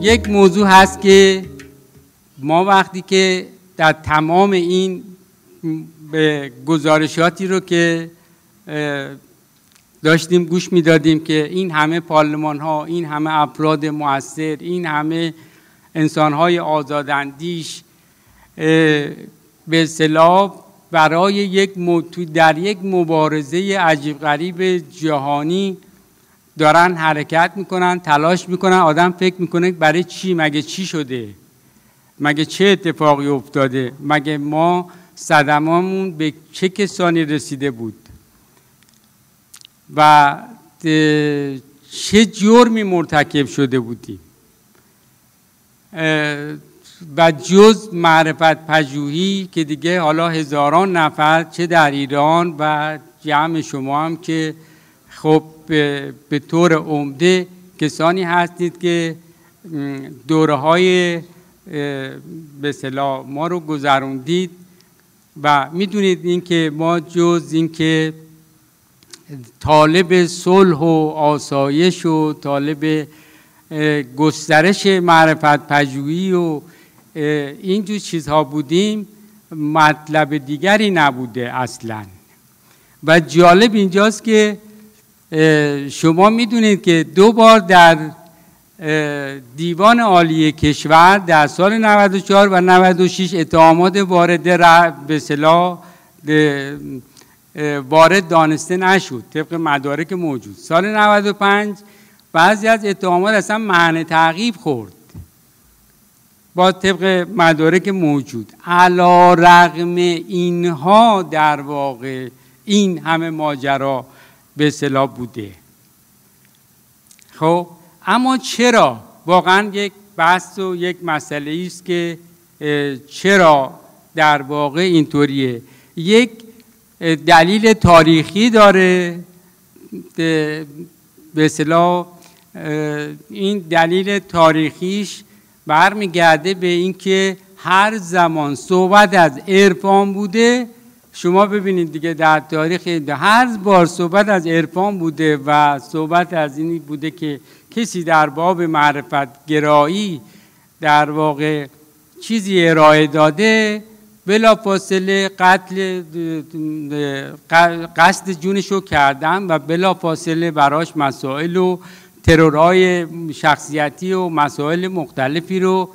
یک موضوع هست که ما وقتی که در تمام این به گزارشاتی رو که داشتیم گوش می‌دادیم که این همه پارلمان ها این همه افراد موثر این همه انسان های آزاداندیش به اصطلاح برای یک در یک مبارزه عجیب غریب جهانی دارن حرکت می‌کنن تلاش می‌کنن آدم فکر می‌کنه برای چی مگه چی شده؟ مگه چه اتفاقی افتاده؟ مگه ما صدمامون به چه کسانی رسیده بود؟ و چه جرمی مرتکب شده بودیم و جز معرفت پژوهی که دیگه حالا هزاران نفر چه در ایران و جمع شما هم که خب به طور عمده کسانی هستید که دوره های به ما رو گذروندید و می‌دونید اینکه ما جز اینکه طالب صلح و آسایش و طالب گسترش معرفت پژوهی و اینجور چیزها بودیم مطلب دیگری نبوده اصلا. و جالب اینجاست که شما می‌دونید که دو بار در دیوان عالی کشور در سال 94 و 96 اتهامات وارد به صلاح وارد دانسته نشد طبق مدارک موجود. سال 95 بعضی از اتهامات اصلا معنی تعقیب خورد با طبق مدارک موجود. علا رغم اینها در واقع این همه ماجرا به صلاح بوده. خب اما چرا؟ واقعا یک بحث و یک مسئله است که چرا در واقع اینطوریه؟ یک دلیل تاریخی داره. به اصطلاح این دلیل تاریخیش برمیگرده به اینکه هر زمان صحبت از عرفان بوده شما ببینید دیگه در تاریخ هر بار صحبت از عرفان بوده و صحبت از این بوده که کسی در باب معرفت گرایی در واقع چیزی ارائه داده بلا فاصله قتل قصد جونشو کردن و بلا فاصله براش مسائل و ترورهای شخصیتی و مسائل مختلفی رو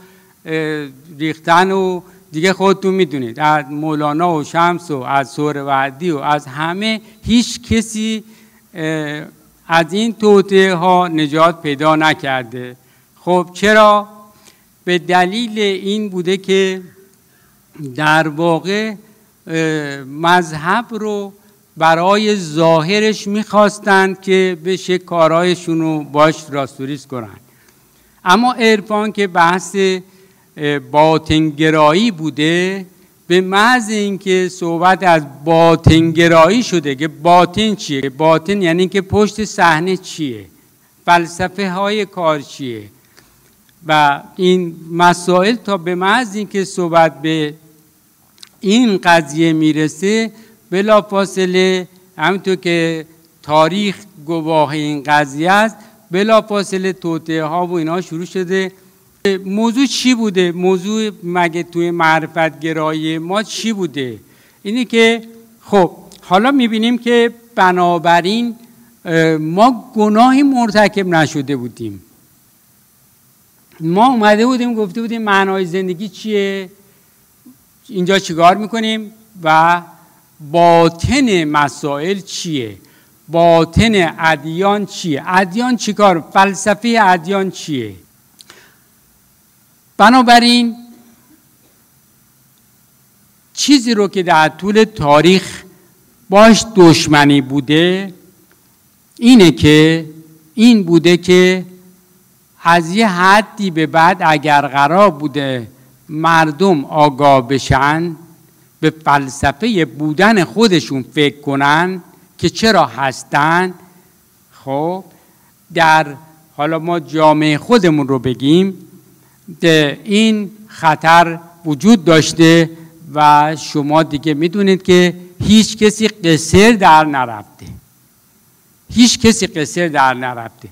ریختن و دیگه خودتون می‌دونید. از مولانا و شمس و از سور وعدی و از همه هیچ کسی از این توطعه ها نجات پیدا نکرده. خب چرا؟ به دلیل این بوده که در واقع مذهب رو برای ظاهرش می‌خواستند که بشه کارهایشون رو باش راستوریز کنند اما عرفان که بحث باطنگرایی بوده به محض اینکه صحبت از باطنگرایی شده که باطن چیه؟ باطن یعنی که پشت صحنه چیه؟ فلسفه های کار چیه؟ و این مسائل تا به محض اینکه صحبت به این قضیه می‌رسه بلا فاصله همینطور که تاریخ گواه این قضیه است بلا فاصله توطعه ها و اینا شروع شده. موضوع چی بوده؟ موضوع مگه توی معرفت گرایی ما چی بوده؟ اینی که خب حالا می‌بینیم که بنابراین ما گناهی مرتکب نشده بودیم. ما اومده بودیم گفته بودیم معنای زندگی چیه؟ اینجا چیکار می‌کنیم؟ و باطن مسائل چیه؟ باطن ادیان چیه؟ ادیان چیکار؟ فلسفه ادیان چیه؟ بنابراین چیزی رو که در طول تاریخ باش دشمنی بوده اینه که این بوده که از یه حدی به بعد اگر قرار بوده مردم آگاه بشن به فلسفه بودن خودشون فکر کنن که چرا هستن خب در حالا ما جامعه خودمون رو بگیم این خطر وجود داشته و شما دیگه می‌دونید که هیچ کسی قصر در نرفته. هیچ کسی قصر در نرفته.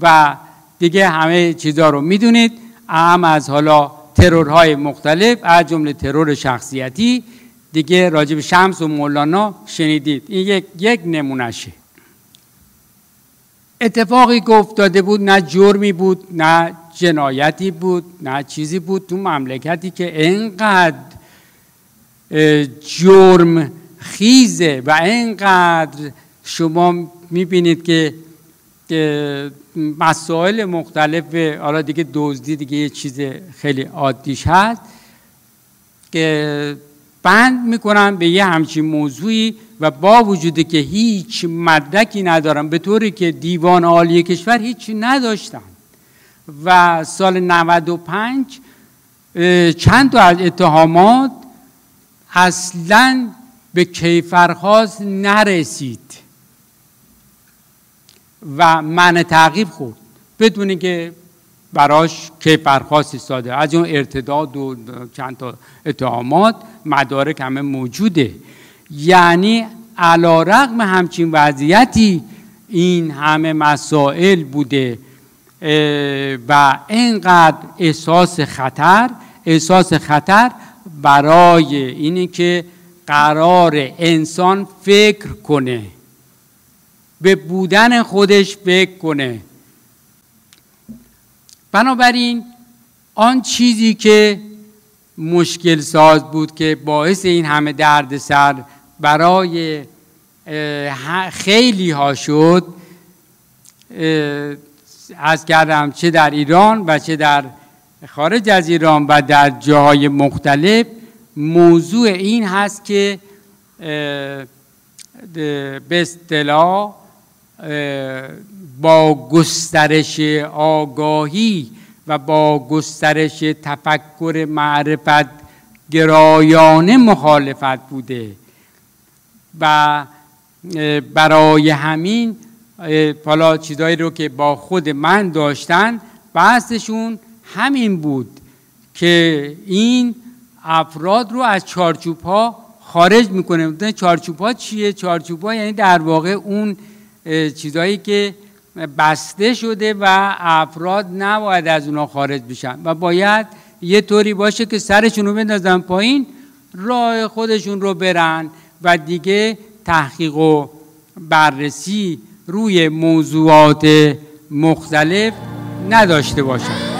و دیگه همه چیزا رو می‌دونید. اهم از حالا ترورهای مختلف از جمله ترور شخصیتی. دیگه راجب شمس و مولانا شنیدید. این یک, یک نمونشه اتفاقی که افتاده بود نه جرمی بود نه جنایتی بود نه چیزی بود تو مملکتی که انقدر جرم خیزه و انقدر شما می‌بینید که مسائل مختلف حالا دیگه دزدی دیگه یه چیز خیلی عادیش هست که بند می‌کنن به یه همچین موضوعی و با وجودی که هیچ مدرکی ندارم به طوری که دیوان عالی کشور هیچی نداشتن. و سال 95 چند تا از اتهامات اصلا به کیفرخواست نرسید و من تعقیب خورد. بدون که براش کیفرخواستی ساده. از اون ارتداد و چند تا اتهامات مدارک همه موجوده. یعنی علا رقم همچین وضعیتی این همه مسائل بوده. و اینقدر احساس خطر احساس خطر برای اینی که قرار انسان فکر کنه. به بودن خودش فکر کنه. بنابراین آن چیزی که مشکل ساز بود که باعث این همه درد سر برای خیلی ها شد از کردم چه در ایران و چه در خارج از ایران و در جاهای مختلف موضوع این هست که به اصطلاح با گسترش آگاهی و با گسترش تفکر معرفت گرایانه مخالفت بوده و برای همین حالا چیزایی رو که با خود من داشتن بحثشون همین بود که این افراد رو از چارچوب ها خارج می‌کنه. چارچوب ها چیه؟ چارچوب ها یعنی در واقع اون چیزهایی که بسته شده و افراد نباید از اونا خارج بشن و باید یه طوری باشه که سرشون رو بندازن پایین راه خودشون رو برن و دیگه تحقیق و بررسی روی موضوعات مختلف نداشته باشن